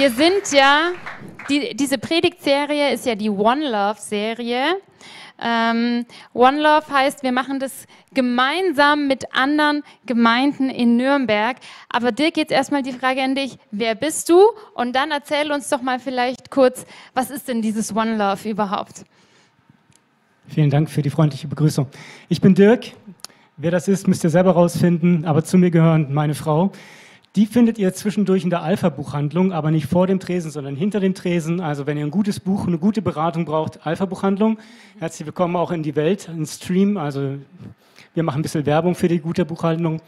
Wir sind ja, die, diese Predigtserie ist ja die One Love-Serie. Ähm, One Love heißt, wir machen das gemeinsam mit anderen Gemeinden in Nürnberg. Aber dir geht erstmal die Frage an dich, wer bist du? Und dann erzähl uns doch mal vielleicht kurz, was ist denn dieses One Love überhaupt? Vielen Dank für die freundliche Begrüßung. Ich bin Dirk. Wer das ist, müsst ihr selber rausfinden, aber zu mir gehören meine Frau. Die findet ihr zwischendurch in der Alpha-Buchhandlung, aber nicht vor dem Tresen, sondern hinter dem Tresen. Also wenn ihr ein gutes Buch, eine gute Beratung braucht, Alpha-Buchhandlung. Herzlich willkommen auch in die Welt, in Stream. Also wir machen ein bisschen Werbung für die gute Buchhandlung.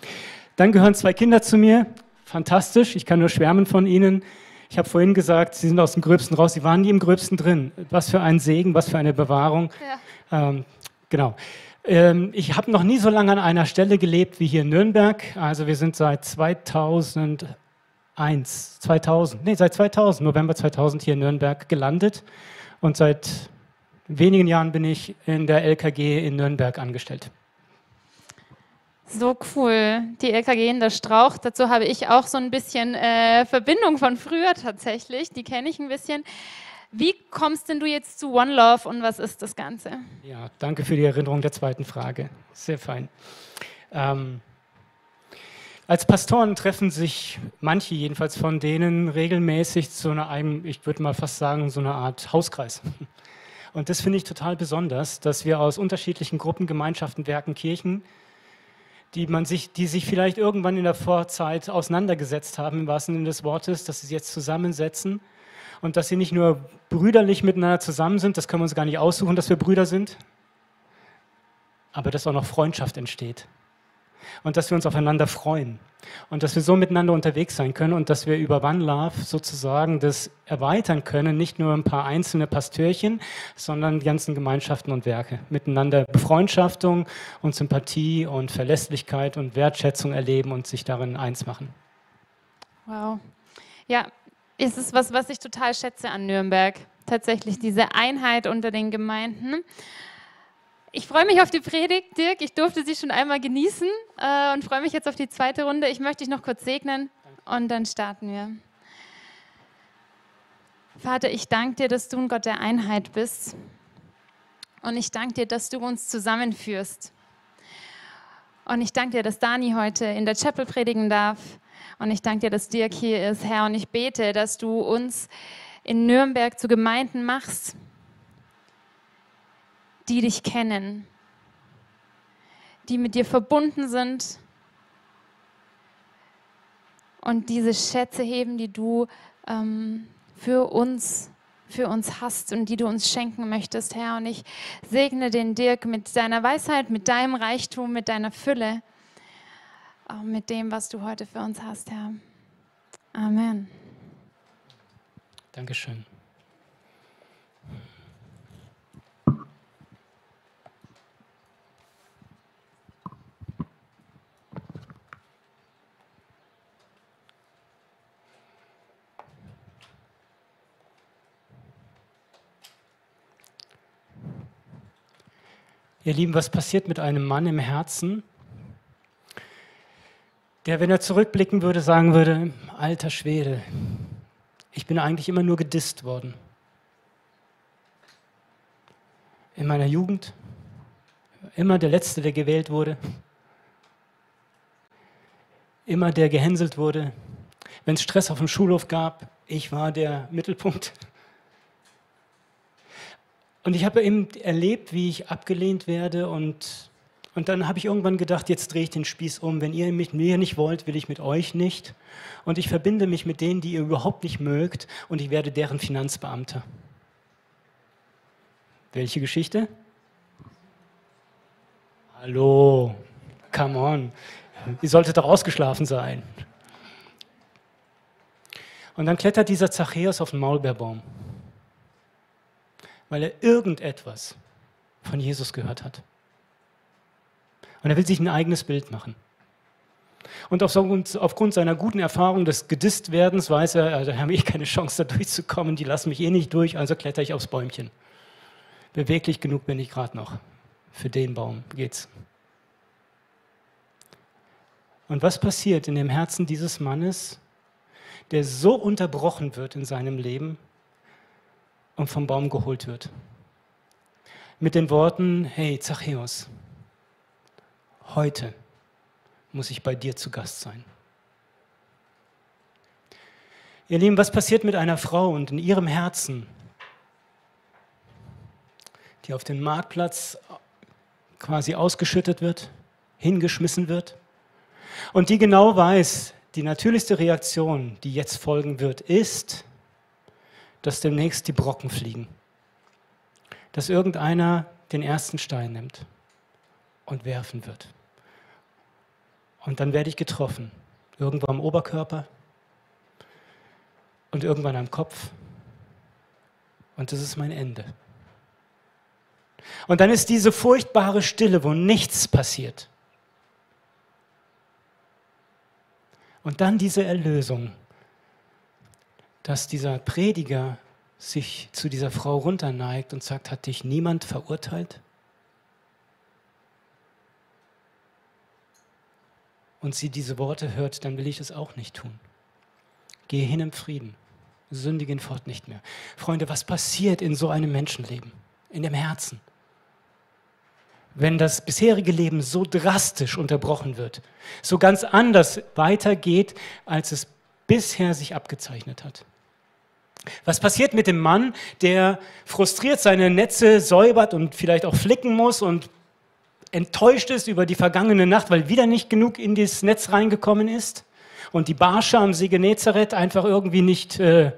Dann gehören zwei Kinder zu mir. Fantastisch, ich kann nur schwärmen von ihnen. Ich habe vorhin gesagt, sie sind aus dem Gröbsten raus. Sie waren nie im Gröbsten drin. Was für ein Segen, was für eine Bewahrung. Ja. Ähm, genau. Ähm, ich habe noch nie so lange an einer Stelle gelebt wie hier in Nürnberg. Also wir sind seit 2001, 2000, nee, seit 2000, November 2000 hier in Nürnberg gelandet. Und seit wenigen Jahren bin ich in der LKG in Nürnberg angestellt. So cool. Die LKG in der Strauch. Dazu habe ich auch so ein bisschen äh, Verbindung von früher tatsächlich. Die kenne ich ein bisschen. Wie kommst denn du jetzt zu One Love und was ist das Ganze? Ja, danke für die Erinnerung der zweiten Frage. Sehr fein. Ähm, als Pastoren treffen sich manche jedenfalls von denen regelmäßig zu einer, ich würde mal fast sagen, so eine Art Hauskreis. Und das finde ich total besonders, dass wir aus unterschiedlichen Gruppen, Gemeinschaften, Werken, Kirchen, die, man sich, die sich vielleicht irgendwann in der Vorzeit auseinandergesetzt haben, im wahrsten Sinne des Wortes, dass sie sich jetzt zusammensetzen und dass sie nicht nur brüderlich miteinander zusammen sind, das können wir uns gar nicht aussuchen, dass wir Brüder sind, aber dass auch noch Freundschaft entsteht und dass wir uns aufeinander freuen und dass wir so miteinander unterwegs sein können und dass wir über One Love sozusagen das erweitern können, nicht nur ein paar einzelne Pastörchen, sondern die ganzen Gemeinschaften und Werke miteinander Befreundschaftung und Sympathie und Verlässlichkeit und Wertschätzung erleben und sich darin eins machen. Wow. Ja, ist es was, was ich total schätze an Nürnberg. Tatsächlich diese Einheit unter den Gemeinden. Ich freue mich auf die Predigt, Dirk. Ich durfte sie schon einmal genießen äh, und freue mich jetzt auf die zweite Runde. Ich möchte dich noch kurz segnen und dann starten wir. Vater, ich danke dir, dass du ein Gott der Einheit bist. Und ich danke dir, dass du uns zusammenführst. Und ich danke dir, dass Dani heute in der Chapel predigen darf. Und ich danke dir, dass Dirk hier ist, Herr. Und ich bete, dass du uns in Nürnberg zu Gemeinden machst, die dich kennen, die mit dir verbunden sind und diese Schätze heben, die du ähm, für uns für uns hast und die du uns schenken möchtest, Herr. Und ich segne den Dirk mit deiner Weisheit, mit deinem Reichtum, mit deiner Fülle auch mit dem, was du heute für uns hast, Herr. Amen. Dankeschön. Ihr Lieben, was passiert mit einem Mann im Herzen, der, wenn er zurückblicken würde, sagen würde, alter Schwede, ich bin eigentlich immer nur gedisst worden. In meiner Jugend, immer der Letzte, der gewählt wurde, immer der gehänselt wurde. Wenn es Stress auf dem Schulhof gab, ich war der Mittelpunkt. Und ich habe eben erlebt, wie ich abgelehnt werde und und dann habe ich irgendwann gedacht, jetzt drehe ich den Spieß um. Wenn ihr mich mir nicht wollt, will ich mit euch nicht. Und ich verbinde mich mit denen, die ihr überhaupt nicht mögt, und ich werde deren Finanzbeamter. Welche Geschichte? Hallo, come on. Ihr solltet doch ausgeschlafen sein. Und dann klettert dieser Zachäus auf den Maulbeerbaum, weil er irgendetwas von Jesus gehört hat. Und er will sich ein eigenes Bild machen. Und aufgrund seiner guten Erfahrung des Gedisstwerdens weiß er, da habe ich keine Chance, da durchzukommen, die lassen mich eh nicht durch, also kletter ich aufs Bäumchen. Beweglich genug bin ich gerade noch. Für den Baum geht's. Und was passiert in dem Herzen dieses Mannes? der so unterbrochen wird in seinem Leben und vom Baum geholt wird. Mit den Worten, hey Zachäus, heute muss ich bei dir zu Gast sein. Ihr Lieben, was passiert mit einer Frau und in ihrem Herzen, die auf den Marktplatz quasi ausgeschüttet wird, hingeschmissen wird und die genau weiß, die natürlichste Reaktion, die jetzt folgen wird, ist, dass demnächst die Brocken fliegen. Dass irgendeiner den ersten Stein nimmt und werfen wird. Und dann werde ich getroffen. Irgendwo am Oberkörper und irgendwann am Kopf. Und das ist mein Ende. Und dann ist diese furchtbare Stille, wo nichts passiert. Und dann diese Erlösung, dass dieser Prediger sich zu dieser Frau runterneigt und sagt, hat dich niemand verurteilt? Und sie diese Worte hört, dann will ich es auch nicht tun. Gehe hin im Frieden, sündige ihn fort nicht mehr. Freunde, was passiert in so einem Menschenleben, in dem Herzen? wenn das bisherige Leben so drastisch unterbrochen wird, so ganz anders weitergeht, als es bisher sich abgezeichnet hat. Was passiert mit dem Mann, der frustriert seine Netze säubert und vielleicht auch flicken muss und enttäuscht ist über die vergangene Nacht, weil wieder nicht genug in das Netz reingekommen ist und die Barsche am See Genezareth einfach irgendwie nicht äh,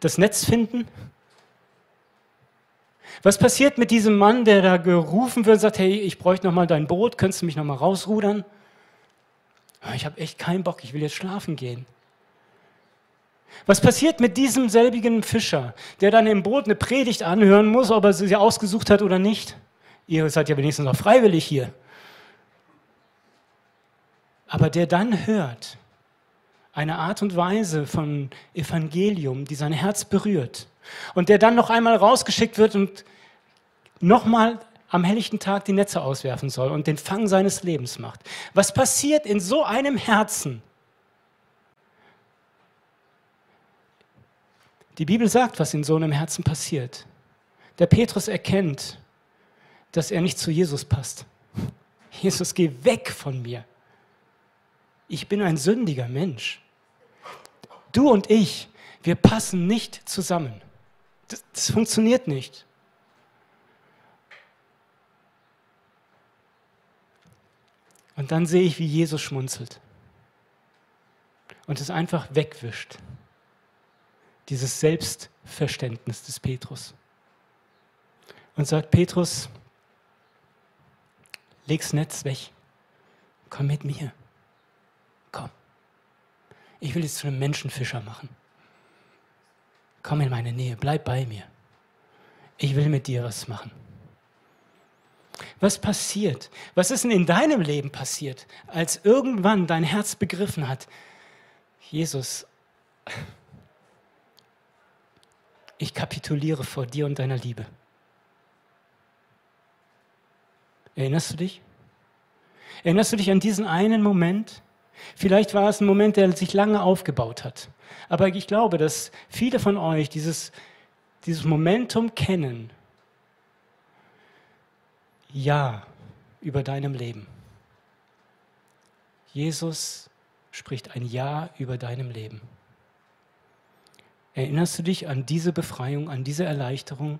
das Netz finden? Was passiert mit diesem Mann, der da gerufen wird und sagt, hey, ich bräuchte noch mal dein Boot, könntest du mich noch mal rausrudern? Ah, ich habe echt keinen Bock, ich will jetzt schlafen gehen. Was passiert mit diesem selbigen Fischer, der dann im Boot eine Predigt anhören muss, ob er sie ausgesucht hat oder nicht? Ihr seid ja wenigstens noch freiwillig hier. Aber der dann hört, eine Art und Weise von Evangelium, die sein Herz berührt, und der dann noch einmal rausgeschickt wird und nochmal am helllichten Tag die Netze auswerfen soll und den Fang seines Lebens macht. Was passiert in so einem Herzen? Die Bibel sagt, was in so einem Herzen passiert. Der Petrus erkennt, dass er nicht zu Jesus passt. Jesus, geh weg von mir. Ich bin ein sündiger Mensch. Du und ich, wir passen nicht zusammen. Das, das funktioniert nicht. Und dann sehe ich, wie Jesus schmunzelt und es einfach wegwischt. Dieses Selbstverständnis des Petrus. Und sagt, Petrus, leg's Netz weg. Komm mit mir. Komm. Ich will dich zu einem Menschenfischer machen. Komm in meine Nähe, bleib bei mir. Ich will mit dir was machen. Was passiert? Was ist denn in deinem Leben passiert, als irgendwann dein Herz begriffen hat, Jesus, ich kapituliere vor dir und deiner Liebe. Erinnerst du dich? Erinnerst du dich an diesen einen Moment? Vielleicht war es ein Moment, der sich lange aufgebaut hat. Aber ich glaube, dass viele von euch dieses, dieses Momentum kennen. Ja, über deinem Leben. Jesus spricht ein Ja über deinem Leben. Erinnerst du dich an diese Befreiung, an diese Erleichterung,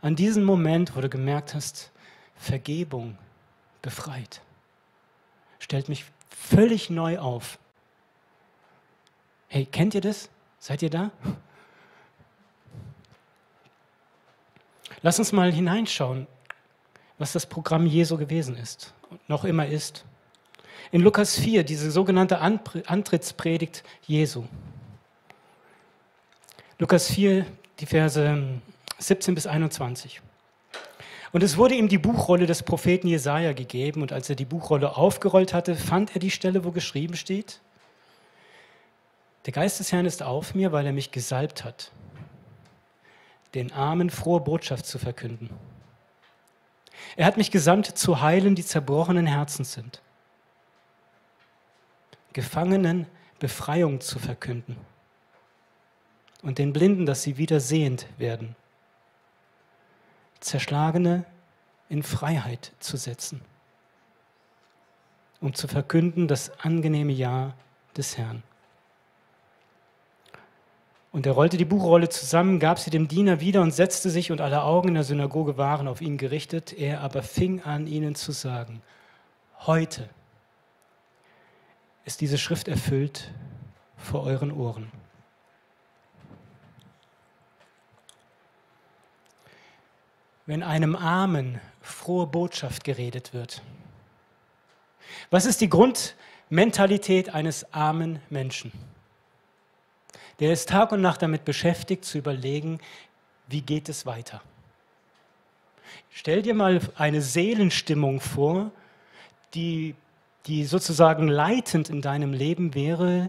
an diesen Moment, wo du gemerkt hast, Vergebung befreit, stellt mich völlig neu auf. Hey, kennt ihr das? Seid ihr da? Lass uns mal hineinschauen, was das Programm Jesu gewesen ist und noch immer ist. In Lukas 4, diese sogenannte Antrittspredigt Jesu. Lukas 4, die Verse 17 bis 21. Und es wurde ihm die Buchrolle des Propheten Jesaja gegeben, und als er die Buchrolle aufgerollt hatte, fand er die Stelle, wo geschrieben steht: der Geist des Herrn ist auf mir, weil er mich gesalbt hat, den Armen frohe Botschaft zu verkünden. Er hat mich gesandt, zu heilen, die zerbrochenen Herzen sind, Gefangenen Befreiung zu verkünden und den Blinden, dass sie wieder sehend werden. Zerschlagene in Freiheit zu setzen, um zu verkünden das angenehme Ja des Herrn. Und er rollte die Buchrolle zusammen, gab sie dem Diener wieder und setzte sich, und alle Augen in der Synagoge waren auf ihn gerichtet. Er aber fing an, ihnen zu sagen, heute ist diese Schrift erfüllt vor euren Ohren. Wenn einem Armen frohe Botschaft geredet wird, was ist die Grundmentalität eines armen Menschen? Der ist Tag und Nacht damit beschäftigt zu überlegen, wie geht es weiter. Stell dir mal eine Seelenstimmung vor, die, die sozusagen leitend in deinem Leben wäre,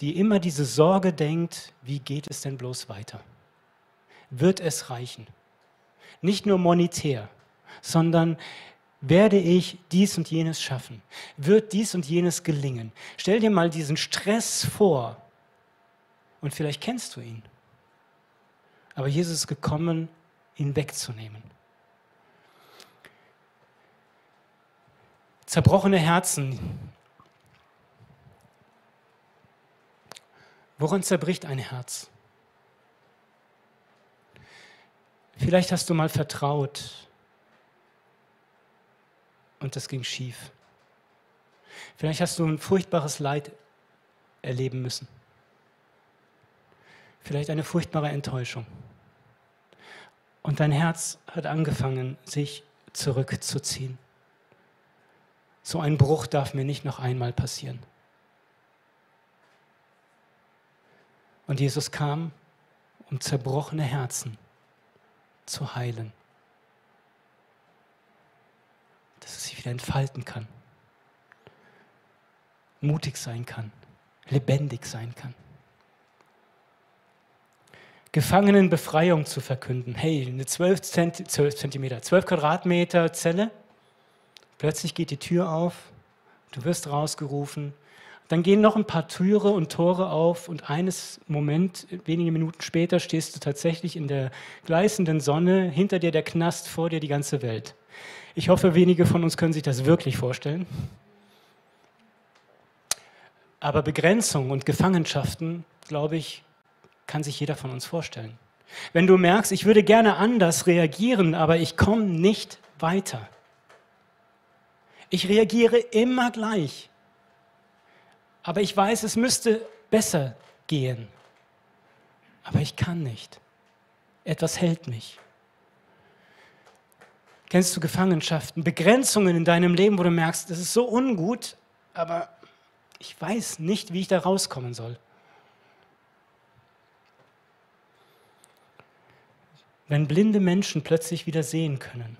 die immer diese Sorge denkt, wie geht es denn bloß weiter? Wird es reichen? Nicht nur monetär, sondern werde ich dies und jenes schaffen? Wird dies und jenes gelingen? Stell dir mal diesen Stress vor, und vielleicht kennst du ihn. Aber Jesus ist gekommen, ihn wegzunehmen. Zerbrochene Herzen. Woran zerbricht ein Herz? Vielleicht hast du mal vertraut und das ging schief. Vielleicht hast du ein furchtbares Leid erleben müssen. Vielleicht eine furchtbare Enttäuschung. Und dein Herz hat angefangen, sich zurückzuziehen. So ein Bruch darf mir nicht noch einmal passieren. Und Jesus kam, um zerbrochene Herzen zu heilen. Dass es sich wieder entfalten kann, mutig sein kann, lebendig sein kann. Gefangenen Befreiung zu verkünden. Hey, eine 12, Zent 12 Zentimeter, 12 Quadratmeter Zelle. Plötzlich geht die Tür auf, du wirst rausgerufen. Dann gehen noch ein paar Türe und Tore auf und eines Moment, wenige Minuten später, stehst du tatsächlich in der gleißenden Sonne, hinter dir der Knast, vor dir die ganze Welt. Ich hoffe, wenige von uns können sich das wirklich vorstellen. Aber Begrenzung und Gefangenschaften, glaube ich, kann sich jeder von uns vorstellen. Wenn du merkst, ich würde gerne anders reagieren, aber ich komme nicht weiter. Ich reagiere immer gleich. Aber ich weiß, es müsste besser gehen. Aber ich kann nicht. Etwas hält mich. Kennst du Gefangenschaften, Begrenzungen in deinem Leben, wo du merkst, das ist so ungut, aber ich weiß nicht, wie ich da rauskommen soll. wenn blinde Menschen plötzlich wieder sehen können.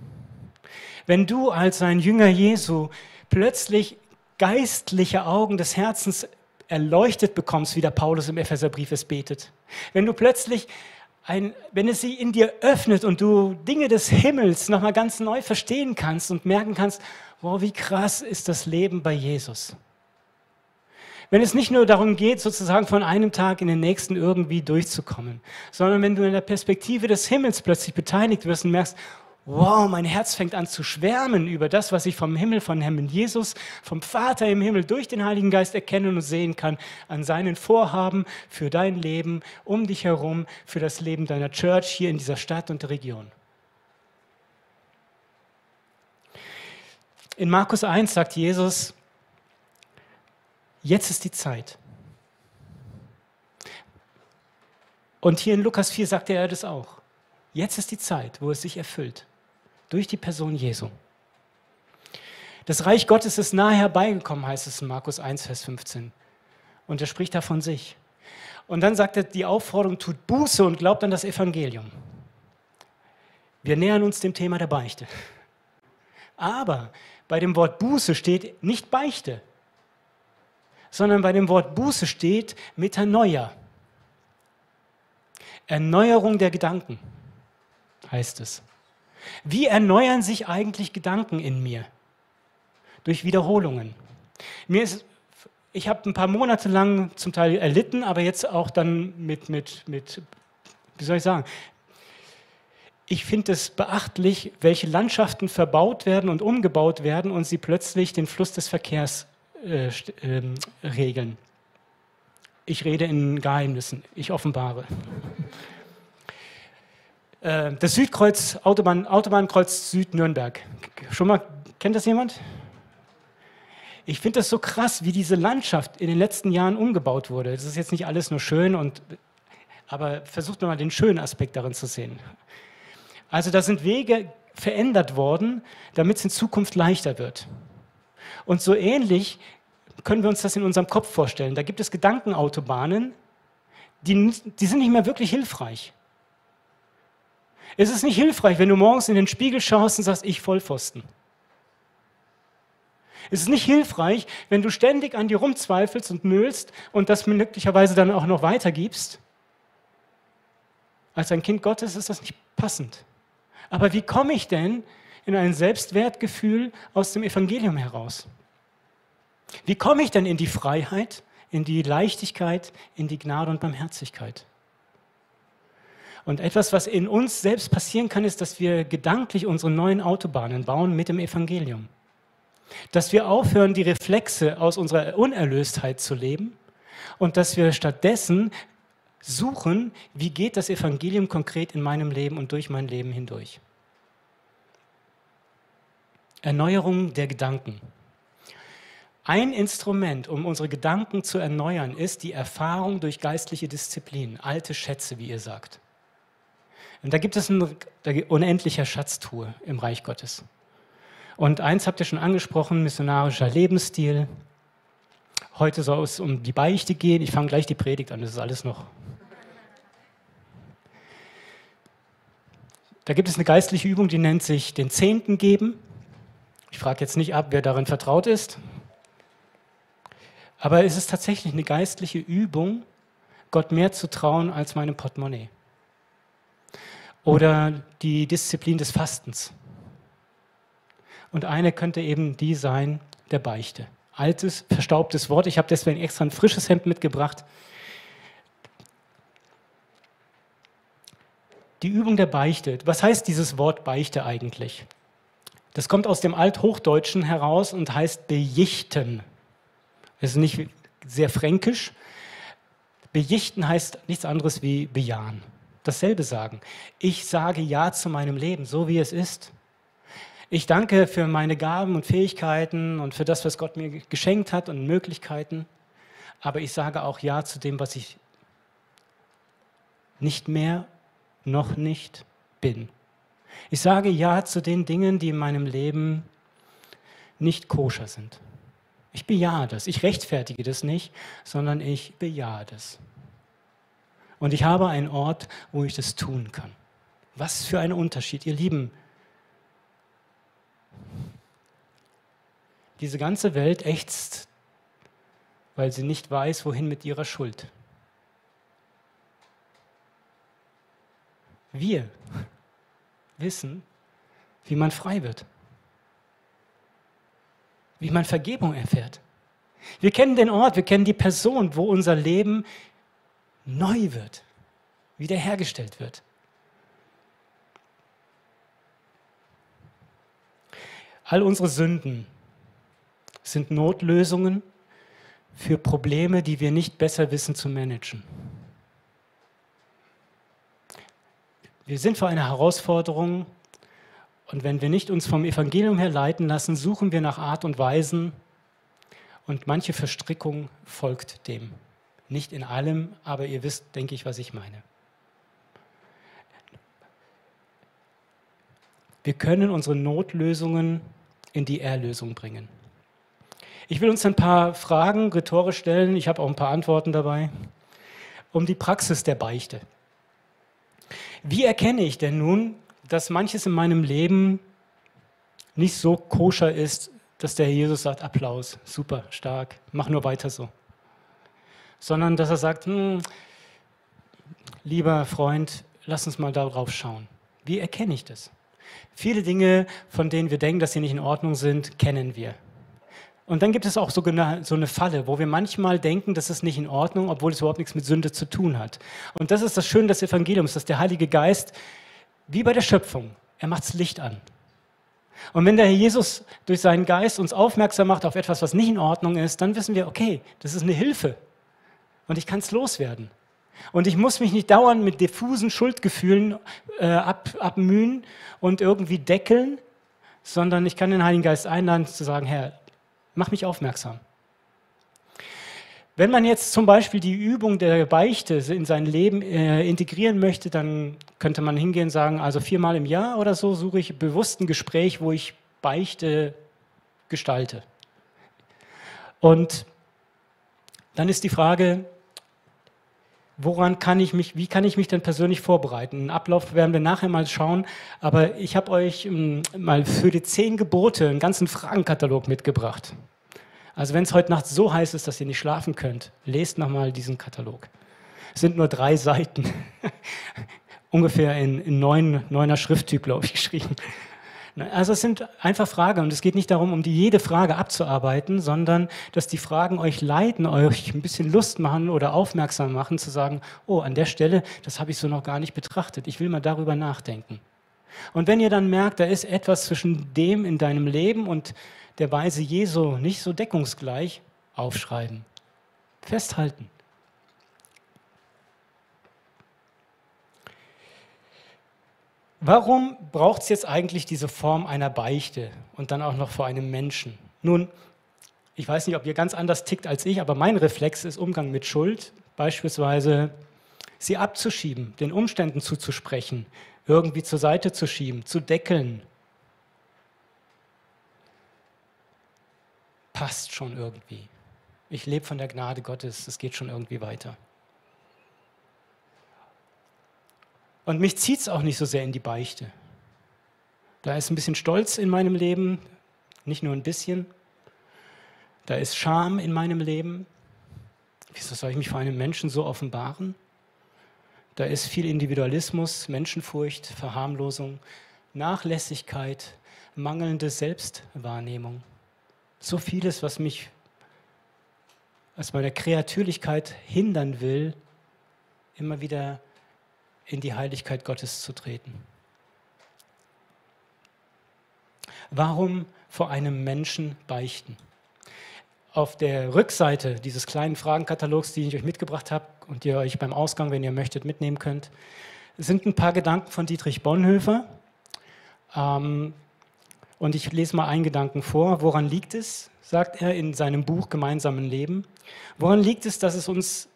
Wenn du als ein Jünger Jesu plötzlich geistliche Augen des Herzens erleuchtet bekommst, wie der Paulus im Epheserbrief es betet. Wenn du plötzlich ein, wenn es sie in dir öffnet und du Dinge des Himmels nochmal ganz neu verstehen kannst und merken kannst, wow, wie krass ist das Leben bei Jesus. Wenn es nicht nur darum geht, sozusagen von einem Tag in den nächsten irgendwie durchzukommen, sondern wenn du in der Perspektive des Himmels plötzlich beteiligt wirst und merkst, wow, mein Herz fängt an zu schwärmen über das, was ich vom Himmel, von Herrn Jesus, vom Vater im Himmel durch den Heiligen Geist erkennen und sehen kann, an seinen Vorhaben für dein Leben, um dich herum, für das Leben deiner Church hier in dieser Stadt und der Region. In Markus 1 sagt Jesus, Jetzt ist die Zeit. Und hier in Lukas 4 sagt er das auch. Jetzt ist die Zeit, wo es sich erfüllt. Durch die Person Jesu. Das Reich Gottes ist nahe herbeigekommen, heißt es in Markus 1, Vers 15. Und er spricht da von sich. Und dann sagt er, die Aufforderung tut Buße und glaubt an das Evangelium. Wir nähern uns dem Thema der Beichte. Aber bei dem Wort Buße steht nicht Beichte, sondern bei dem Wort Buße steht Metanoia. Erneuerung der Gedanken heißt es. Wie erneuern sich eigentlich Gedanken in mir? Durch Wiederholungen. Mir ist ich habe ein paar Monate lang zum Teil erlitten, aber jetzt auch dann mit, mit, mit wie soll ich sagen, ich finde es beachtlich, welche Landschaften verbaut werden und umgebaut werden und sie plötzlich den Fluss des Verkehrs äh, äh, regeln. Ich rede in Geheimnissen, ich offenbare. Äh, das Südkreuz, Autobahn, Autobahnkreuz Süd-Nürnberg. Schon mal, kennt das jemand? Ich finde das so krass, wie diese Landschaft in den letzten Jahren umgebaut wurde. Das ist jetzt nicht alles nur schön, und, aber versucht mal den schönen Aspekt darin zu sehen. Also da sind Wege verändert worden, damit es in Zukunft leichter wird. Und so ähnlich können wir uns das in unserem Kopf vorstellen. Da gibt es Gedankenautobahnen, die, die sind nicht mehr wirklich hilfreich. Es ist nicht hilfreich, wenn du morgens in den Spiegel schaust und sagst, ich Vollpfosten. Es ist nicht hilfreich, wenn du ständig an dir rumzweifelst und nöhlst und das möglicherweise dann auch noch weitergibst. Als ein Kind Gottes ist das nicht passend. Aber wie komme ich denn in ein Selbstwertgefühl aus dem Evangelium heraus? Wie komme ich denn in die Freiheit, in die Leichtigkeit, in die Gnade und Barmherzigkeit? Und etwas, was in uns selbst passieren kann, ist, dass wir gedanklich unsere neuen Autobahnen bauen mit dem Evangelium. Dass wir aufhören, die Reflexe aus unserer Unerlöstheit zu leben und dass wir stattdessen suchen, wie geht das Evangelium konkret in meinem Leben und durch mein Leben hindurch. Erneuerung der Gedanken. Ein Instrument, um unsere Gedanken zu erneuern, ist die Erfahrung durch geistliche Disziplin, alte Schätze, wie ihr sagt. Und da gibt es eine unendliche Schatztruhe im Reich Gottes. Und eins habt ihr schon angesprochen, missionarischer Lebensstil. Heute soll es um die Beichte gehen. Ich fange gleich die Predigt an, das ist alles noch. Da gibt es eine geistliche Übung, die nennt sich den Zehnten geben. Ich frage jetzt nicht ab, wer darin vertraut ist. Aber es ist tatsächlich eine geistliche Übung, Gott mehr zu trauen als meinem Portemonnaie. Oder die Disziplin des Fastens. Und eine könnte eben die sein der Beichte. Altes, verstaubtes Wort. Ich habe deswegen extra ein frisches Hemd mitgebracht. Die Übung der Beichte. Was heißt dieses Wort Beichte eigentlich? Das kommt aus dem Althochdeutschen heraus und heißt bejichten. Das ist nicht sehr fränkisch. Bejichten heißt nichts anderes wie bejahen. Dasselbe sagen. Ich sage Ja zu meinem Leben, so wie es ist. Ich danke für meine Gaben und Fähigkeiten und für das, was Gott mir geschenkt hat und Möglichkeiten. Aber ich sage auch Ja zu dem, was ich nicht mehr, noch nicht bin. Ich sage Ja zu den Dingen, die in meinem Leben nicht koscher sind. Ich bejahe das. Ich rechtfertige das nicht, sondern ich bejahe das. Und ich habe einen Ort, wo ich das tun kann. Was für ein Unterschied, ihr Lieben. Diese ganze Welt ächzt, weil sie nicht weiß, wohin mit ihrer Schuld. Wir wissen, wie man frei wird, wie man Vergebung erfährt. Wir kennen den Ort, wir kennen die Person, wo unser Leben neu wird, wiederhergestellt wird. All unsere Sünden sind Notlösungen für Probleme, die wir nicht besser wissen zu managen. Wir sind vor einer Herausforderung und wenn wir nicht uns vom Evangelium her leiten lassen, suchen wir nach Art und Weisen und manche Verstrickung folgt dem. Nicht in allem, aber ihr wisst, denke ich, was ich meine. Wir können unsere Notlösungen in die Erlösung bringen. Ich will uns ein paar Fragen rhetorisch stellen, ich habe auch ein paar Antworten dabei, um die Praxis der Beichte. Wie erkenne ich denn nun, dass manches in meinem Leben nicht so koscher ist, dass der Jesus sagt, Applaus, super, stark, mach nur weiter so. Sondern dass er sagt, hm, lieber Freund, lass uns mal darauf schauen. Wie erkenne ich das? Viele Dinge, von denen wir denken, dass sie nicht in Ordnung sind, kennen wir. Und dann gibt es auch so eine, Falle, wo wir manchmal denken, das ist nicht in Ordnung, obwohl es überhaupt nichts mit Sünde zu tun hat. Und das ist das Schöne des Evangeliums, dass der Heilige Geist, wie bei der Schöpfung, er macht das Licht an. Und wenn der Herr Jesus durch seinen Geist uns aufmerksam macht auf etwas, was nicht in Ordnung ist, dann wissen wir, okay, das ist eine Hilfe. Und ich kann es loswerden. Und ich muss mich nicht dauernd mit diffusen Schuldgefühlen äh, ab, abmühen und irgendwie deckeln, sondern ich kann den Heiligen Geist einladen zu sagen, Herr, mach mich aufmerksam. Wenn man jetzt zum Beispiel die Übung der Beichte in sein Leben äh, integrieren möchte, dann könnte man hingehen und sagen, also viermal im Jahr oder so suche ich bewusst ein Gespräch, wo ich Beichte gestalte. Und dann ist die Frage, woran kann ich mich, wie kann ich mich denn persönlich vorbereiten? Einen Ablauf werden wir nachher mal schauen, aber ich habe euch ähm, mal für die zehn Gebote einen ganzen Fragenkatalog mitgebracht. Also wenn es heute Nacht so heiß ist, dass ihr nicht schlafen könnt, lest nochmal diesen Katalog. Es sind nur drei Seiten, ungefähr in, in neun, neuner Schrifttyp, glaube ich, geschrieben. Ne, also es sind einfach Fragen und es geht nicht darum, um die jede Frage abzuarbeiten, sondern dass die Fragen euch leiten, euch ein bisschen Lust machen oder aufmerksam machen, zu sagen, oh, an der Stelle, das habe ich so noch gar nicht betrachtet. Ich will mal darüber nachdenken. Und wenn ihr dann merkt, da ist etwas zwischen dem in deinem Leben und der Weise Jesu nicht so deckungsgleich, aufschreiben. Festhalten. Warum braucht es jetzt eigentlich diese Form einer Beichte und dann auch noch vor einem Menschen? Nun, ich weiß nicht, ob ihr ganz anders tickt als ich, aber mein Reflex ist Umgang mit Schuld, beispielsweise sie abzuschieben, den Umständen zuzusprechen, irgendwie zur Seite zu schieben, zu deckeln. Passt schon irgendwie. Ich lebe von der Gnade Gottes, es geht schon irgendwie weiter. Und mich zieht es auch nicht so sehr in die Beichte. Da ist ein bisschen Stolz in meinem Leben, nicht nur ein bisschen. Da ist Scham in meinem Leben. Wieso soll ich mich vor einem Menschen so offenbaren? Da ist viel Individualismus, Menschenfurcht, Verharmlosung, Nachlässigkeit, mangelnde Selbstwahrnehmung. So vieles, was mich aus meiner Kreatürlichkeit hindern will, immer wieder in die Heiligkeit Gottes zu treten. Warum vor einem Menschen beichten? Auf der Rückseite dieses kleinen Fragenkatalogs, den ich euch mitgebracht habe und ihr euch beim Ausgang, wenn ihr möchtet, mitnehmen könnt, sind ein paar Gedanken von Dietrich Bonhoeffer. Ähm, und ich lese mal einen Gedanken vor. Woran liegt es, sagt er in seinem Buch Gemeinsamen Leben? Woran liegt es, dass es uns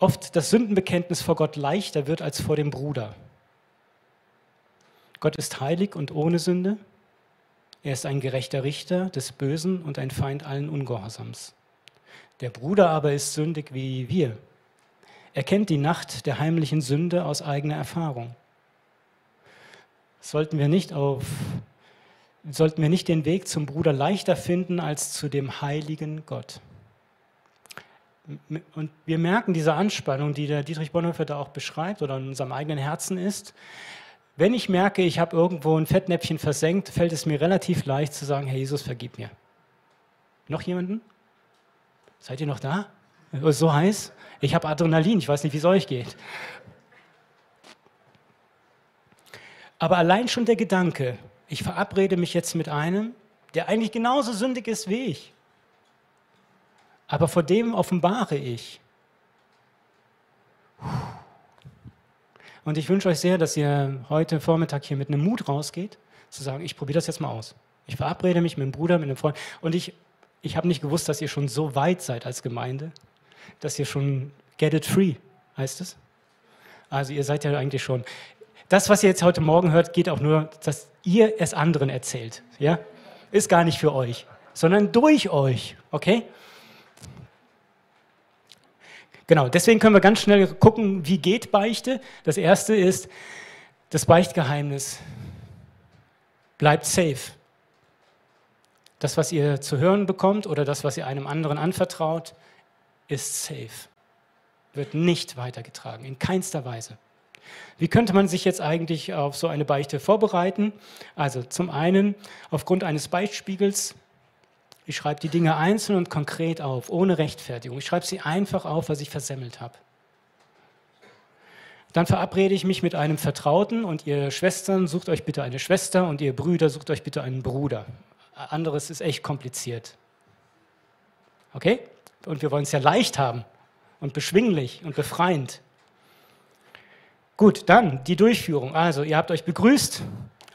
oft das Sündenbekenntnis vor Gott leichter wird als vor dem Bruder. Gott ist heilig und ohne Sünde. Er ist ein gerechter Richter des Bösen und ein Feind allen Ungehorsams. Der Bruder aber ist sündig wie wir. Er kennt die Nacht der heimlichen Sünde aus eigener Erfahrung. Sollten wir nicht auf sollten wir nicht den Weg zum Bruder leichter finden als zu dem heiligen Gott? Und wir merken diese Anspannung, die der Dietrich Bonhoeffer da auch beschreibt oder in unserem eigenen Herzen ist. Wenn ich merke, ich habe irgendwo ein Fettnäpfchen versenkt, fällt es mir relativ leicht zu sagen, Herr Jesus, vergib mir. Noch jemanden? Seid ihr noch da? So heiß? Ich habe Adrenalin, ich weiß nicht, wie es euch geht. Aber allein schon der Gedanke, ich verabrede mich jetzt mit einem, der eigentlich genauso sündig ist wie ich, aber vor dem offenbare ich. Und ich wünsche euch sehr, dass ihr heute Vormittag hier mit einem Mut rausgeht, zu sagen, ich probiere das jetzt mal aus. Ich verabrede mich mit einem Bruder, mit einem Freund. Und ich, ich habe nicht gewusst, dass ihr schon so weit seid als Gemeinde, dass ihr schon get it free, heißt es. Also ihr seid ja eigentlich schon. Das, was ihr jetzt heute Morgen hört, geht auch nur, dass ihr es anderen erzählt. Ja? Ist gar nicht für euch, sondern durch euch. Okay? Genau, deswegen können wir ganz schnell gucken, wie geht Beichte. Das erste ist, das Beichtgeheimnis bleibt safe. Das, was ihr zu hören bekommt oder das, was ihr einem anderen anvertraut, ist safe. Wird nicht weitergetragen, in keinster Weise. Wie könnte man sich jetzt eigentlich auf so eine Beichte vorbereiten? Also zum einen aufgrund eines Beichtspiegels Ich schreibe die Dinge einzeln und konkret auf, ohne Rechtfertigung. Ich schreibe sie einfach auf, was ich versemmelt habe. Dann verabrede ich mich mit einem Vertrauten und ihr Schwestern sucht euch bitte eine Schwester und ihr Brüder sucht euch bitte einen Bruder. Anderes ist echt kompliziert. Okay? Und wir wollen es ja leicht haben und beschwinglich und befreiend. Gut, dann die Durchführung. Also, ihr habt euch begrüßt,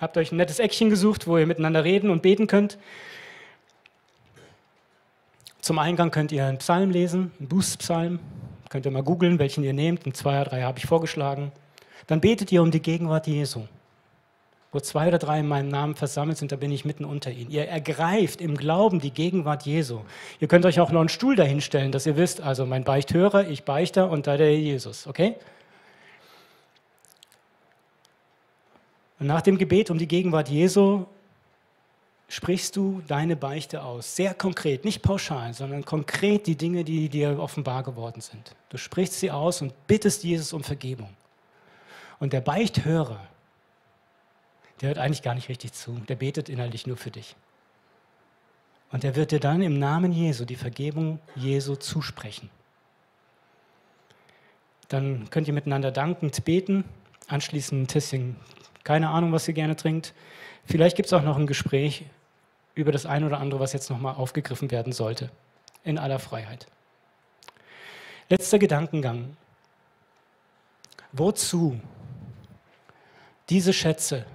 habt euch ein nettes Eckchen gesucht, wo ihr miteinander reden und beten könnt. Zum Eingang könnt ihr einen Psalm lesen, einen Bußpsalm. Könnt ihr mal googeln, welchen ihr nehmt. Ein zwei oder drei habe ich vorgeschlagen. Dann betet ihr um die Gegenwart Jesu. Wo zwei oder drei in meinem Namen versammelt sind, da bin ich mitten unter ihnen. Ihr ergreift im Glauben die Gegenwart Jesu. Ihr könnt euch auch noch einen Stuhl dahinstellen, dass ihr wisst, also mein Beichthörer, ich beichte und da der Jesus, okay? Und nach dem Gebet um die Gegenwart Jesu sprichst du deine Beichte aus. Sehr konkret, nicht pauschal, sondern konkret die Dinge, die dir offenbar geworden sind. Du sprichst sie aus und bittest Jesus um Vergebung. Und der Beichthörer, der hört eigentlich gar nicht richtig zu. Der betet innerlich nur für dich. Und er wird dir dann im Namen Jesu die Vergebung Jesu zusprechen. Dann könnt ihr miteinander dankend beten, anschließend ein Tisschen, keine Ahnung, was ihr gerne trinkt. Vielleicht gibt es auch noch ein Gespräch über das eine oder andere, was jetzt nochmal aufgegriffen werden sollte. In aller Freiheit. Letzter Gedankengang. Wozu diese Schätze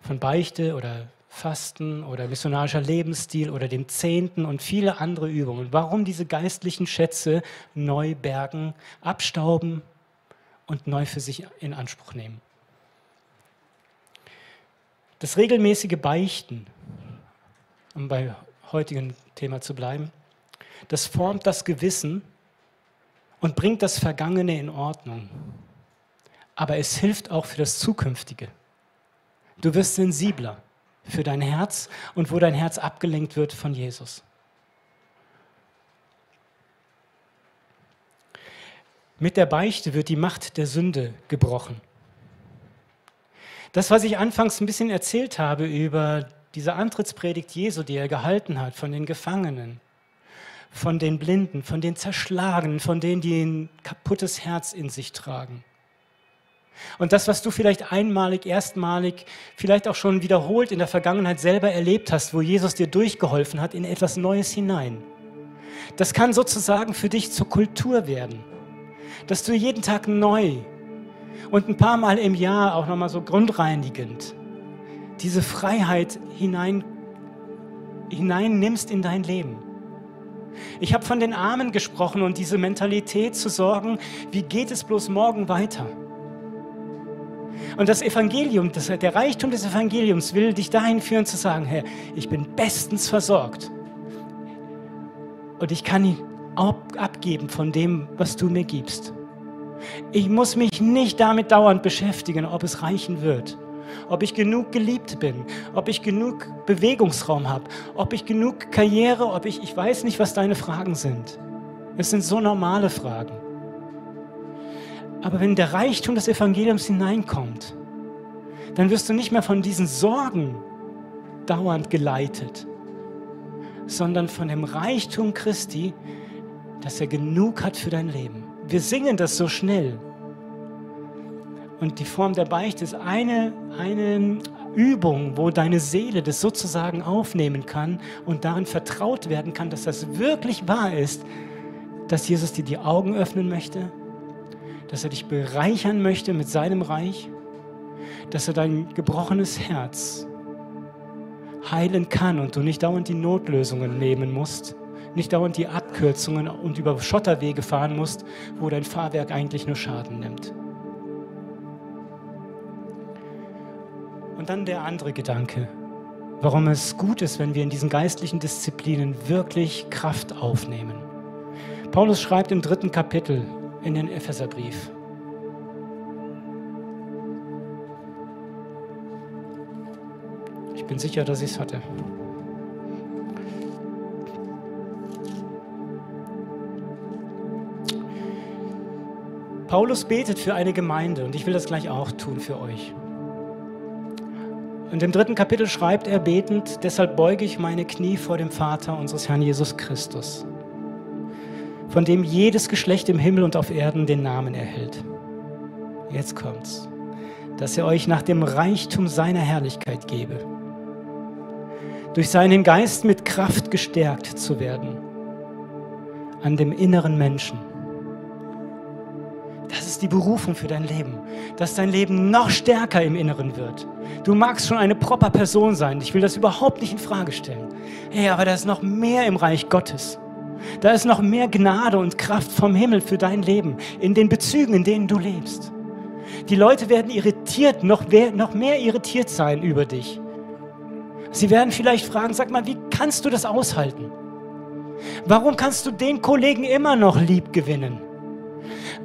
von Beichte oder Fasten oder missionarischer Lebensstil oder dem Zehnten und viele andere Übungen, warum diese geistlichen Schätze neu bergen, abstauben und neu für sich in Anspruch nehmen? Das regelmäßige Beichten, um bei heutigem Thema zu bleiben, das formt das Gewissen und bringt das Vergangene in Ordnung. Aber es hilft auch für das Zukünftige. Du wirst sensibler für dein Herz und wo dein Herz abgelenkt wird von Jesus. Mit der Beichte wird die Macht der Sünde gebrochen. Das, was ich anfangs ein bisschen erzählt habe über diese Antrittspredigt Jesu, die er gehalten hat von den Gefangenen, von den Blinden, von den Zerschlagenen, von denen, die ein kaputtes Herz in sich tragen. Und das, was du vielleicht einmalig, erstmalig, vielleicht auch schon wiederholt in der Vergangenheit selber erlebt hast, wo Jesus dir durchgeholfen hat, in etwas Neues hinein. Das kann sozusagen für dich zur Kultur werden, dass du jeden Tag neu und ein paar Mal im Jahr auch nochmal so grundreinigend diese Freiheit hinein, hinein nimmst in dein Leben. Ich habe von den Armen gesprochen und diese Mentalität zu sorgen, wie geht es bloß morgen weiter? Und das Evangelium, das, der Reichtum des Evangeliums will dich dahin führen zu sagen, Herr, ich bin bestens versorgt. Und ich kann ihn abgeben von dem, was du mir gibst. Ich muss mich nicht damit dauernd beschäftigen, ob es reichen wird, ob ich genug geliebt bin, ob ich genug Bewegungsraum habe, ob ich genug Karriere, ob ich, ich weiß nicht, was deine Fragen sind. Es sind so normale Fragen. Aber wenn der Reichtum des Evangeliums hineinkommt, dann wirst du nicht mehr von diesen Sorgen dauernd geleitet, sondern von dem Reichtum Christi, dass er genug hat für dein Leben. Wir singen das so schnell. Und die Form der Beichte ist eine, eine Übung, wo deine Seele das sozusagen aufnehmen kann und darin vertraut werden kann, dass das wirklich wahr ist, dass Jesus dir die Augen öffnen möchte, dass er dich bereichern möchte mit seinem Reich, dass er dein gebrochenes Herz heilen kann und du nicht dauernd die Notlösungen nehmen musst, nicht dauernd die Abkürzungen und über Schotterwege fahren musst, wo dein Fahrwerk eigentlich nur Schaden nimmt. Und dann der andere Gedanke, warum es gut ist, wenn wir in diesen geistlichen Disziplinen wirklich Kraft aufnehmen. Paulus schreibt im dritten Kapitel in den Epheserbrief, Ich bin sicher, dass ich es hatte. Paulus betet für eine Gemeinde und ich will das gleich auch tun für euch. Und im dritten Kapitel schreibt er betend, deshalb beuge ich meine Knie vor dem Vater unseres Herrn Jesus Christus, von dem jedes Geschlecht im Himmel und auf Erden den Namen erhält. Jetzt kommt's, dass er euch nach dem Reichtum seiner Herrlichkeit gebe, durch seinen Geist mit Kraft gestärkt zu werden, an dem inneren Menschen ist die Berufung für dein Leben, dass dein Leben noch stärker im Inneren wird. Du magst schon eine proper Person sein. Ich will das überhaupt nicht in Frage stellen. Hey, aber da ist noch mehr im Reich Gottes. Da ist noch mehr Gnade und Kraft vom Himmel für dein Leben, in den Bezügen, in denen du lebst. Die Leute werden irritiert, noch mehr, noch mehr irritiert sein über dich. Sie werden vielleicht fragen, sag mal, wie kannst du das aushalten? Warum kannst du den Kollegen immer noch lieb gewinnen?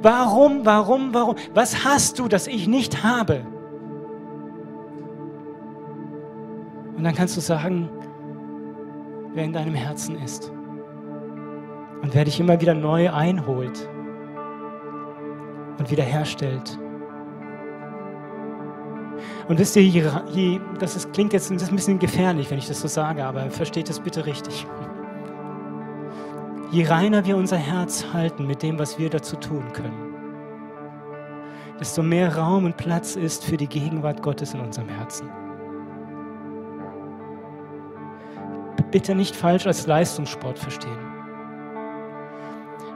Warum, warum, warum? Was hast du, das ich nicht habe? Und dann kannst du sagen, wer in deinem Herzen ist. Und wer dich immer wieder neu einholt und wiederherstellt. Und wisst ihr, je, das ist, klingt jetzt ein bisschen gefährlich, wenn ich das so sage, aber versteht es bitte richtig. Je reiner wir unser Herz halten mit dem, was wir dazu tun können, desto mehr Raum und Platz ist für die Gegenwart Gottes in unserem Herzen. Bitte nicht falsch als Leistungssport verstehen.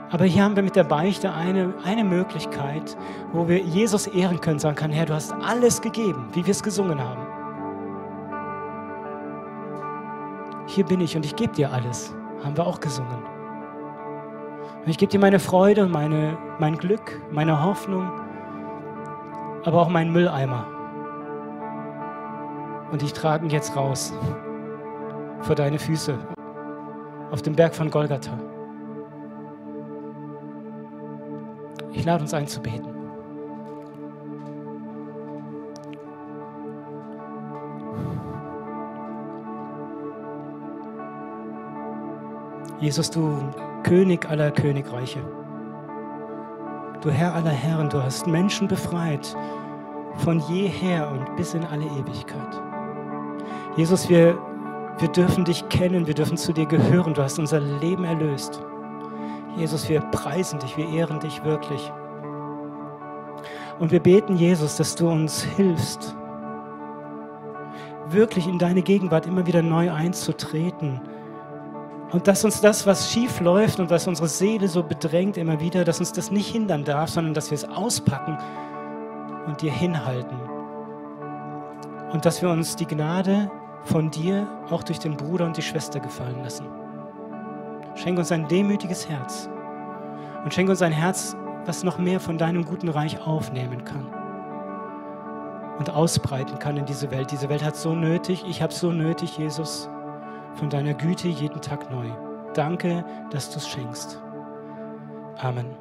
Aber hier haben wir mit der Beichte eine, eine Möglichkeit, wo wir Jesus ehren können, sagen können, Herr, du hast alles gegeben, wie wir es gesungen haben. Hier bin ich und ich gebe dir alles, haben wir auch gesungen. Und ich gebe dir meine Freude, meine, mein Glück, meine Hoffnung, aber auch meinen Mülleimer. Und ich trage ihn jetzt raus vor deine Füße auf dem Berg von Golgatha. Ich lade uns ein zu beten. Jesus, du König aller Königreiche. Du Herr aller Herren, du hast Menschen befreit von jeher und bis in alle Ewigkeit. Jesus, wir, wir dürfen dich kennen, wir dürfen zu dir gehören, du hast unser Leben erlöst. Jesus, wir preisen dich, wir ehren dich wirklich. Und wir beten, Jesus, dass du uns hilfst, wirklich in deine Gegenwart immer wieder neu einzutreten und dass uns das, was schief läuft und was unsere Seele so bedrängt immer wieder, dass uns das nicht hindern darf, sondern dass wir es auspacken und dir hinhalten. Und dass wir uns die Gnade von dir auch durch den Bruder und die Schwester gefallen lassen. Schenk uns ein demütiges Herz und schenk uns ein Herz, was noch mehr von deinem guten Reich aufnehmen kann und ausbreiten kann in diese Welt. Diese Welt hat so nötig, ich habe so nötig, Jesus von deiner Güte jeden Tag neu. Danke, dass du es schenkst. Amen.